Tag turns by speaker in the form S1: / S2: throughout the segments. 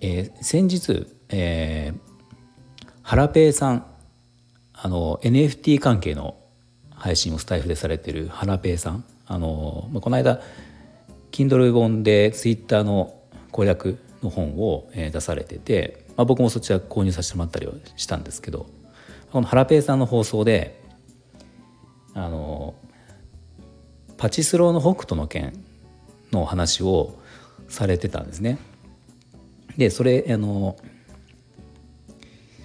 S1: えー、先日、えー、ハラペーさんあの NFT 関係の配信をスタイフでされてるハラペーさんあの、まあ、この間 Kindle 本で Twitter の攻略の本を、え、出されてて、まあ、僕もそちら購入させてもらったりはしたんですけどこのハラペーさんの放送であのパチスローの北斗の拳の話をされてたんですね。でそれあの、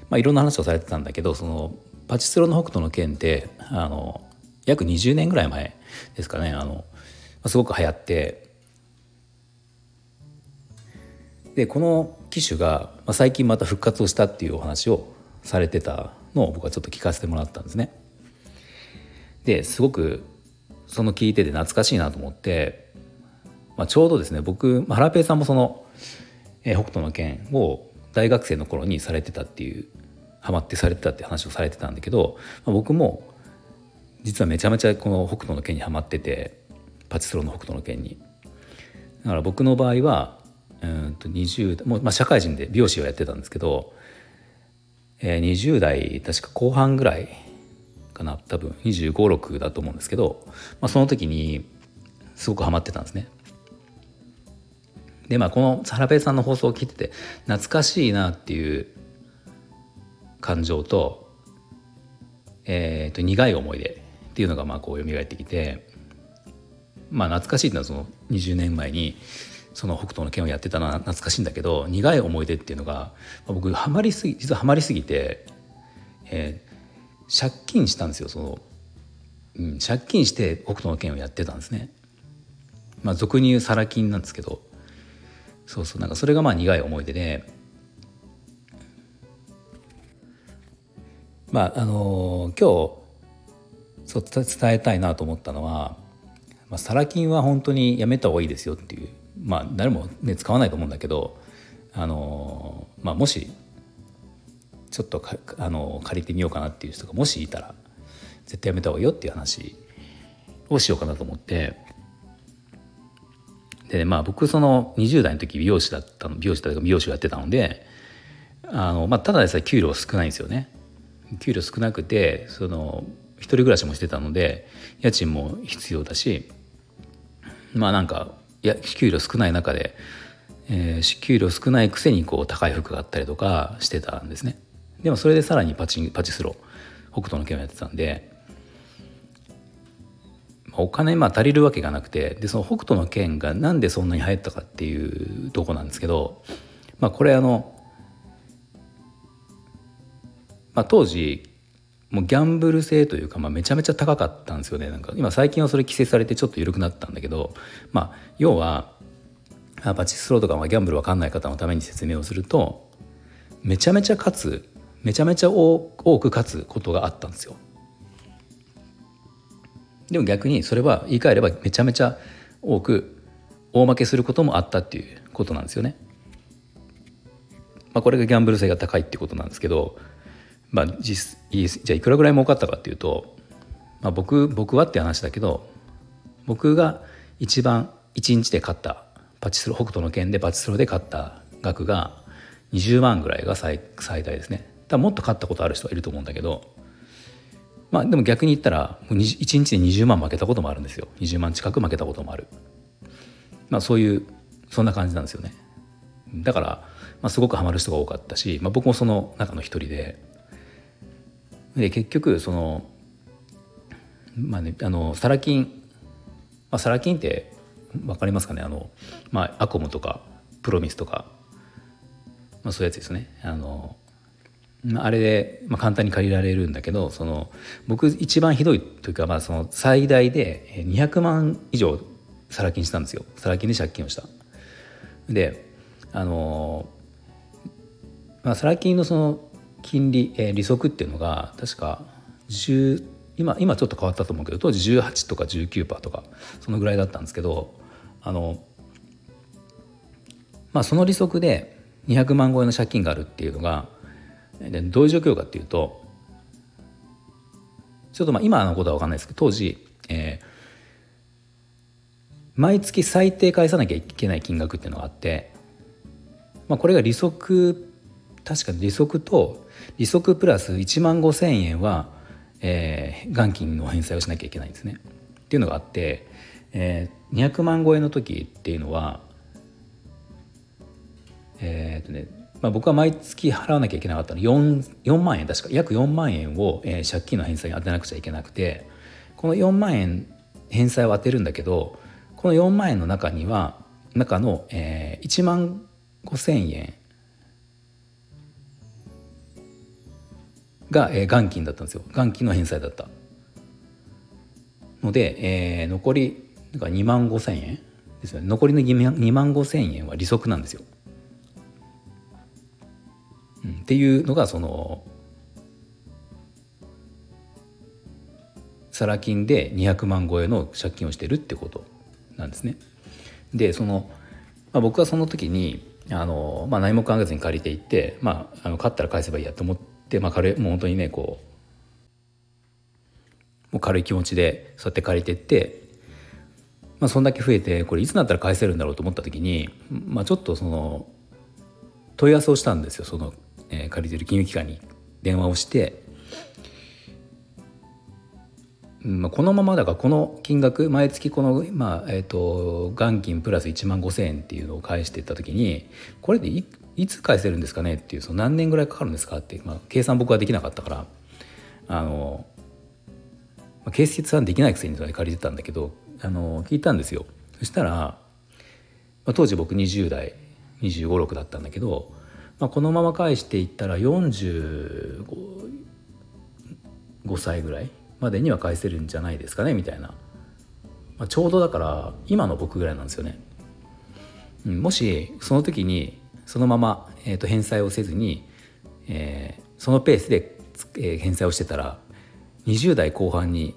S1: まあ、いろんな話をされてたんだけどそのパチスロの北斗の拳ってあの約20年ぐらい前ですかねあのすごく流行ってでこの機種が、まあ、最近また復活をしたっていうお話をされてたのを僕はちょっと聞かせてもらったんですね。ですごくその聞いてて懐かしいなと思って、まあ、ちょうどですね僕ハラペイさんもその、えー、北斗の拳を大学生の頃にされてたっていうハマってされてたって話をされてたんだけど、まあ、僕も実はめちゃめちゃこの北斗の拳にはまっててパチスロの北斗の拳に。だから僕の場合はうんと20もう、まあ、社会人で美容師をやってたんですけど、えー、20代確か後半ぐらいかな多分2 5 6だと思うんですけど、まあ、その時にすごくハマってたんですね。でまあこのサラペイさんの放送を聞いてて懐かしいなっていう感情と,、えー、と苦い思い出っていうのがまあこう蘇ってきてまあ懐かしいっていうのはその20年前にその北斗の拳をやってたのは懐かしいんだけど苦い思い出っていうのが、僕ハマりすぎ実はハマりすぎて、えー、借金したんですよその、うん、借金して北斗の拳をやってたんですね。まあ俗に言うサラ金なんですけどそうそうなんかそれがまあ苦い思い出で。まああのー、今日そう伝えたいなと思ったのは、まあ、サラ金は本当にやめた方がいいですよっていうまあ誰もね使わないと思うんだけどあの、まあ、もしちょっとかあの借りてみようかなっていう人がもしいたら絶対やめた方がいいよっていう話をしようかなと思ってでまあ僕その20代の時美容師だったの美容師だとか美容師をやってたのであの、まあ、ただでさえ給料少ないんですよね。給料少なくてその一人暮らしもしてたので家賃も必要だしまあなんかいや給料少ない中で、えー、給料少ないくせにこう高い服があったりとかしてたんですねでもそれでさらにパチパチスロ北斗の拳をやってたんでお金まあ足りるわけがなくてでその北斗の拳がなんでそんなに流行ったかっていうとこなんですけど、まあ、これあの、まあ、当時もうギャンブル性というか、まあ、めちゃめちゃ高かったんですよねなんか今最近はそれ規制されてちょっと緩くなったんだけど、まあ、要はバチスローとか、まあ、ギャンブル分かんない方のために説明をするとめちゃめちゃ勝つめちゃめちゃ多く勝つことがあったんですよ。でも逆にそれは言い換えればめちゃめちゃ多く大負けすることもあったっていうことなんですよね。まあ、これがギャンブル性が高いってことなんですけどまあ、実じゃあいくらぐらい儲かったかっていうと、まあ、僕僕はって話だけど僕が一番1日で買ったパチスロ北斗の拳でパチスロで買った額が20万ぐらいが最最大ですね多分もっと買ったことある人はいると思うんだけどまあでも逆に言ったら1日で20万負けたこともあるんですよ。20万近く負けたこともある。まあそういうそんな感じなんですよね。だから、まあ、すごくハマる人が多かったし、まあ、僕もその中の一人で。で結局そのまあねあのサラ金、まあ、サラ金って分かりますかね？あの、まあ、アコムとかプロミスとか、まあ、そういうやつですね。あのあれで、まあ、簡単に借りられるんだけどその僕一番ひどいというか、まあ、その最大で200万以上サラ金したんですよサラ金で借金をした。であのまあ、サラ金のその金利、えー、利息っていうのが確か10今今ちょっと変わったと思うけど当時18とか19%とかそのぐらいだったんですけどあのまあその利息で200万超えの借金があるっていうのがどういう状況かっていうとちょっとまあ今のことは分かんないですけど当時、えー、毎月最低返さなきゃいけない金額っていうのがあって、まあ、これが利息確か利息と利息プラス1万5千円は、えー、元金の返済をしなきゃいけないんですね。っていうのがあって、えー、200万超えの時っていうのはえー、っとねまあ、僕は毎月払わなきゃいけなかったの。4, 4万円確か。約4万円を、えー、借金の返済に当てなくちゃいけなくて。この4万円返済を当てるんだけどこの4万円の中には中の、えー、1万5千円が、えー、元金だったんですよ。元金の返済だった。ので、えー、残りだから2万5千円ですよね。残りの2万5千円は利息なんですよ。っていうのがそのサラ金で200万超えの借金をしてるってことなんですね。でその、まあ、僕はその時にあの、まあ、何も考えずに借りていって、まあ、あの買ったら返せばいいやと思って、まあ、軽いもう本当にねこうもう軽い気持ちでそうやって借りていって、まあ、そんだけ増えてこれいつになったら返せるんだろうと思った時に、まあ、ちょっとその問い合わせをしたんですよそのえー、借りてる金融機関に電話をして、まあ、このままだからこの金額毎月この、まあえーと、元金プラス1万5,000円っていうのを返していった時にこれでいいつ返せるんですかねっていうその何年ぐらいかかるんですかってまあ、計算僕はできなかったからあの、まあ、計算できないくせに借りてたんだけどあの聞いたんですよ。そしたら、まあ、当時僕20代2 5 6だったんだけどまあ、このまま返していったら45歳ぐらいまでには返せるんじゃないですかねみたいな、まあ、ちょうどだから今の僕ぐらいなんですよね。うん、もしその時にそのまま、えー、と返済をせずに、えー、そのペースで、えー、返済をしてたら20代後半に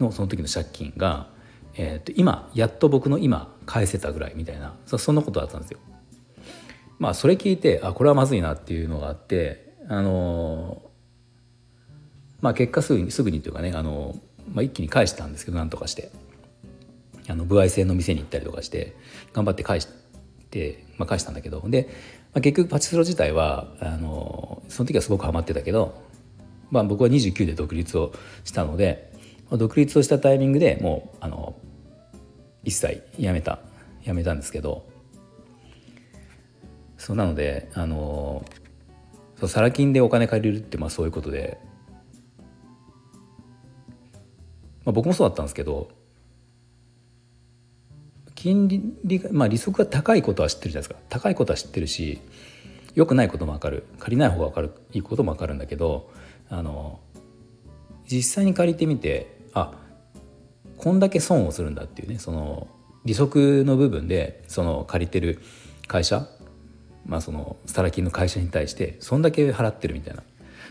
S1: のその時の借金が、えー、と今やっと僕の今返せたぐらいみたいなそんなことだったんですよ。まあそれ聞いてあこれはまずいなっていうのがあってあのまあ結果すぐにすぐにというかねあの、まあ、一気に返したんですけどなんとかして。あの歩合制の店に行ったりとかして頑張って返して、まあ、返したんだけど。で、まあ、結局パチスロ自体はあのその時はすごくハマってたけど、まあ、僕は29で独立をしたので、まあ、独立をしたタイミングでもうあの一切やめたやめたんですけどそうなのであのそうサラ金でお金借りるってまあそういうことで、まあ、僕もそうだったんですけど金利が、まあ、利息が高いことは知ってるじゃないですか。高いことは知ってるし良くないことも分かる。借りない方が分かる。いいことも分かるんだけどあの実際に借りてみてあこんだけ損をするんだっていうねその利息の部分でその借りてる会社まあ、そのサラ金の会社に対してそんだけ払ってるみたいなだか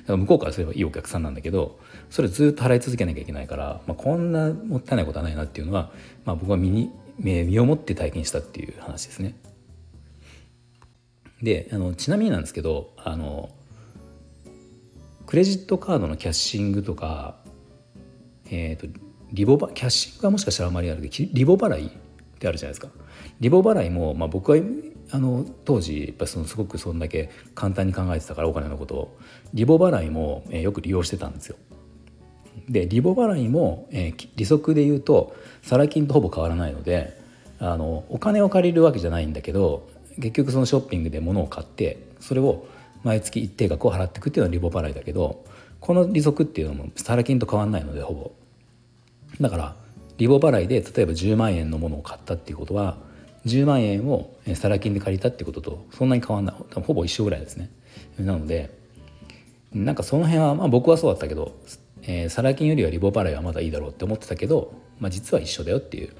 S1: ら向こうからすればいいお客さんなんだけどそれずっと払い続けなきゃいけないから、まあ、こんなもったいないことはないなっていうのは、まあ、僕は身に身をもって体験したっていう話ですね。であのちなみになんですけどあのクレジットカードのキャッシングとか、えーと、リボバキャッシングはもしかしたらあまりあるけどリボ払いってあるじゃないですか。リボ払いも、まあ、僕はあの当時やっぱそのすごくそんだけ簡単に考えてたからお金のことをリボ払いも、え、よく利用してたんですよ。でリボ払いも、えー、利息で言うとサラ金とほぼ変わらないのであのお金を借りるわけじゃないんだけど結局そのショッピングで物を買ってそれを毎月一定額を払っていくっていうのはリボ払いだけどこの利息っていうのもサラ金と変わらないのでほぼだからリボ払いで例えば10万円のものを買ったっていうことは10万円をサラ金で借りたってこととそんなに変わんないほぼ一緒ぐらいですねなのでなんかその辺は、まあ、僕はそうだったけど、えー、サラ金よりはリボ払いはまだいいだろうって思ってたけど、まあ、実は一緒だよっていう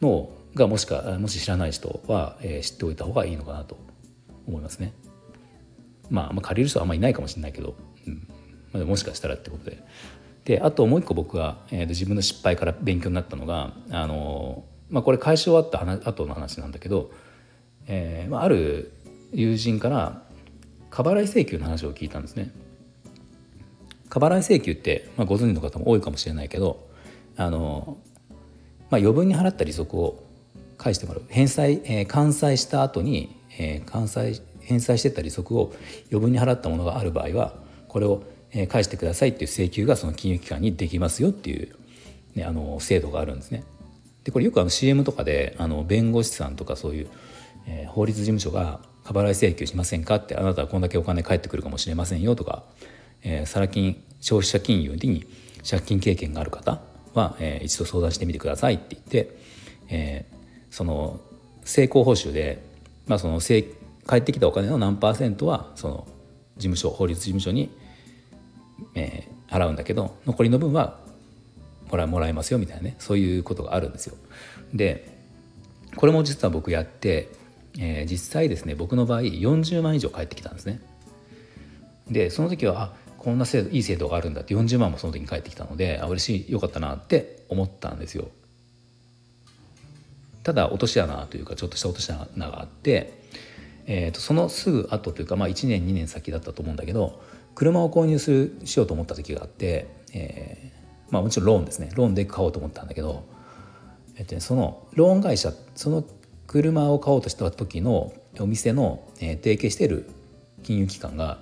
S1: のがもしかもし知らない人は、えー、知っておいた方がいいのかなと思いますね。まあ、まあ、借りる人はあんまりいないかもしれないけど、うんまあ、もしかしたらってことで。であともう一個僕が、えー、自分の失敗から勉強になったのがあの、まあ、これ会社終わった後の話なんだけど、えーまあ、ある友人から過払い請求の話を聞いたんですね。過払い請求って、まあ、ご存知の方も多いかもしれないけどあの、まあ、余分に払った利息を返してもらう返済、えー、完済した後に、えー、完済返済してた利息を余分に払ったものがある場合はこれを返してくださいっていう請求がその金融機関にできますよっていう、ね、あの制度があるんですね。でこれよくあの CM とかであの弁護士さんとかそういう、えー、法律事務所が過払い請求しませんかってあなたはこんだけお金返ってくるかもしれませんよとか、えー、サラ金消費者金融に借金経験がある方は、えー、一度相談してみてくださいって言って、えー、その成功報酬で、まあ、その返ってきたお金の何パーセントはその事務所法律事務所に、えー、払うんだけど残りの分はもらもらえますよみたいなねそういうことがあるんですよ。でこれも実は僕やってえー、実際ですね僕の場合40万以上返ってきたんですね。でその時はあこんな制度いい制度があるんだって40万もその時に返ってきたのであ嬉しいよかったなって思ったんですよ。ただ落とし穴というかちょっとした落とし穴があって、えー、とそのすぐ後というか、まあ、1年2年先だったと思うんだけど車を購入するしようと思った時があって、え、まあ、もちろんローンですねローンで買おうと思ったんだけど、えーとね、そのローン会社その車を買おうとした時のお店の、えー、提携している金融機関が、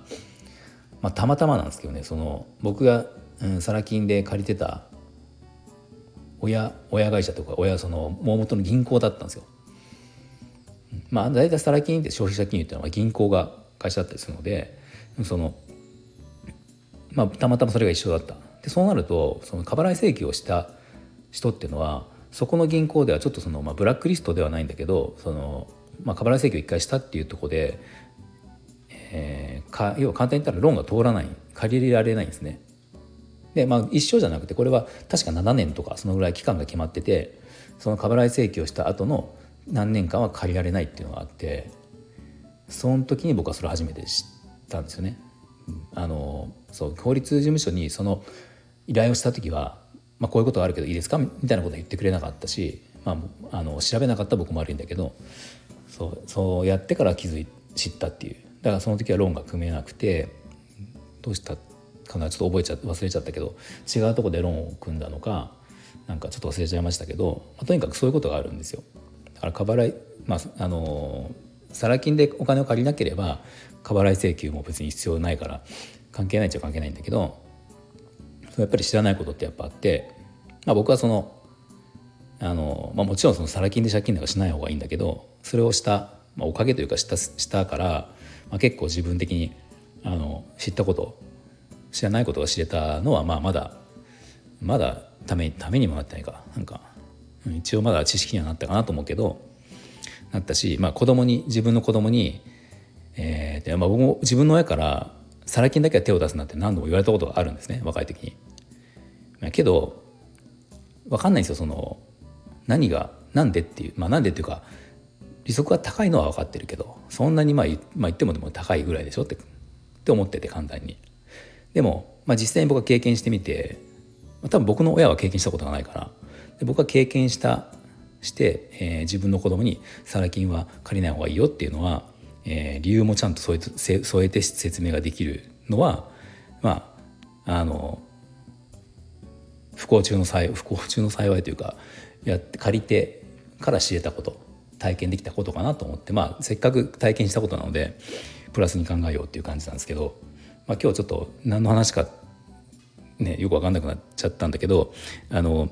S1: まあ、たまたまなんですけどねその僕が、うん、サラ金で借りてた親親会社とか親その大元の銀行だったんですよ。まあ大体サラ金って消費者金融っていうのは銀行が会社だったりするのでそのまあたまたまそれが一緒だった。でそうなるとその過払い請求をした人っていうのはそこの銀行ではちょっとその、まあ、ブラックリストではないんだけどその、まあ、過払い請求1回したっていうとこで、えー、か要は簡単に言ったらローンが通らない借りられないんですね。でまあ一生じゃなくてこれは確か7年とかそのぐらい期間が決まっててその過払い請求をした後の何年間は借りられないっていうのがあってその時に僕はそれ初めて知ったんですよね。あのそう法律事務所にその依頼をした時はまあ、こういうことがあるけどいいですか？みたいなことは言ってくれなかったし、まあ、あの調べなかった僕も悪いんだけどそうそうやってから気づい知ったっていう。だからその時はローンが組めなくてどうしたかな？ちょっと覚えちゃ忘れちゃったけど違うとこでローンを組んだのかなんかちょっと忘れちゃいましたけど、まあ、とにかくそういうことがあるんですよ。だから過払いまああのサラ金でお金を借りなければ過払い請求も別に必要ないから関係ないっちゃ関係ないんだけどやっぱり知らないことってやっぱあって、まあ、僕はそのあの、まあ、もちろんそのサラ金で借金なんかしない方がいいんだけどそれをした、まあ、おかげというかしたしたから、まあ、結構自分的にあの知ったこと知らないことが知れたのはまあまだまだためためにもなってないか。なんか一応まだ知識にはなったかなと思うけどなったし、まあ、子供に自分の子供に、えーまあ、僕も自分の親からサラ金だけは手を出すなって何度も言われたことがあるんですね若い時に。けど分かんないんですよその何が何でっていうまあなんでっていうか利息が高いのは分かってるけどそんなにまあ,、まあ、言ってもでも高いぐらいでしょってって思ってて簡単に。でも、まあ、実際に僕は経験してみて多分僕の親は経験したことがないからで僕は経験したして、えー、自分の子供にサラ金は借りない方がいいよっていうのはえー、理由もちゃんと添え添えて説明ができるのはまああの不幸中の幸い不幸中の幸いというかやって借りてから知れたこと体験できたことかなと思ってまあせっかく体験したことなのでプラスに考えようっていう感じなんですけど、まあ、今日ちょっと何の話か、ね、よく分かんなくなっちゃったんだけどあの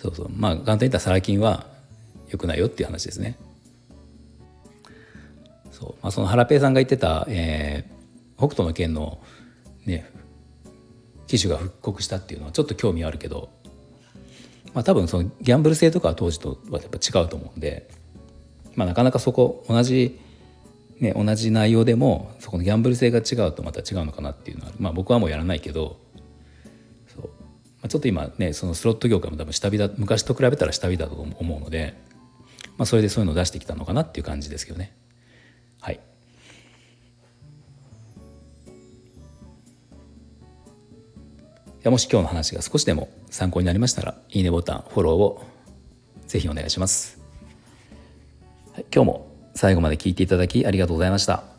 S1: そうそうまあ簡単に言ったらサラ金は良くないよっていう話ですね。そうまあ、そのハラペイさんが言ってた、えー、北斗の拳のね機種が復刻したっていうのはちょっと興味あるけど、まあ、多分そのギャンブル性とかは当時とはやっぱ違うと思うんで、まあ、なかなかそこ同じ、ね、同じ内容でもそこのギャンブル性が違うとまた違うのかなっていうのは、まあ、僕はもうやらないけどそう、まあ、ちょっと今ねそのスロット業界も多分下火だ昔と比べたら下火だと思うので、まあ、それでそういうのを出してきたのかなっていう感じですけどね。やもし今日の話が少しでも参考になりましたらいいねボタンフォローをぜひお願いします、はい、今日も最後まで聞いていただきありがとうございました。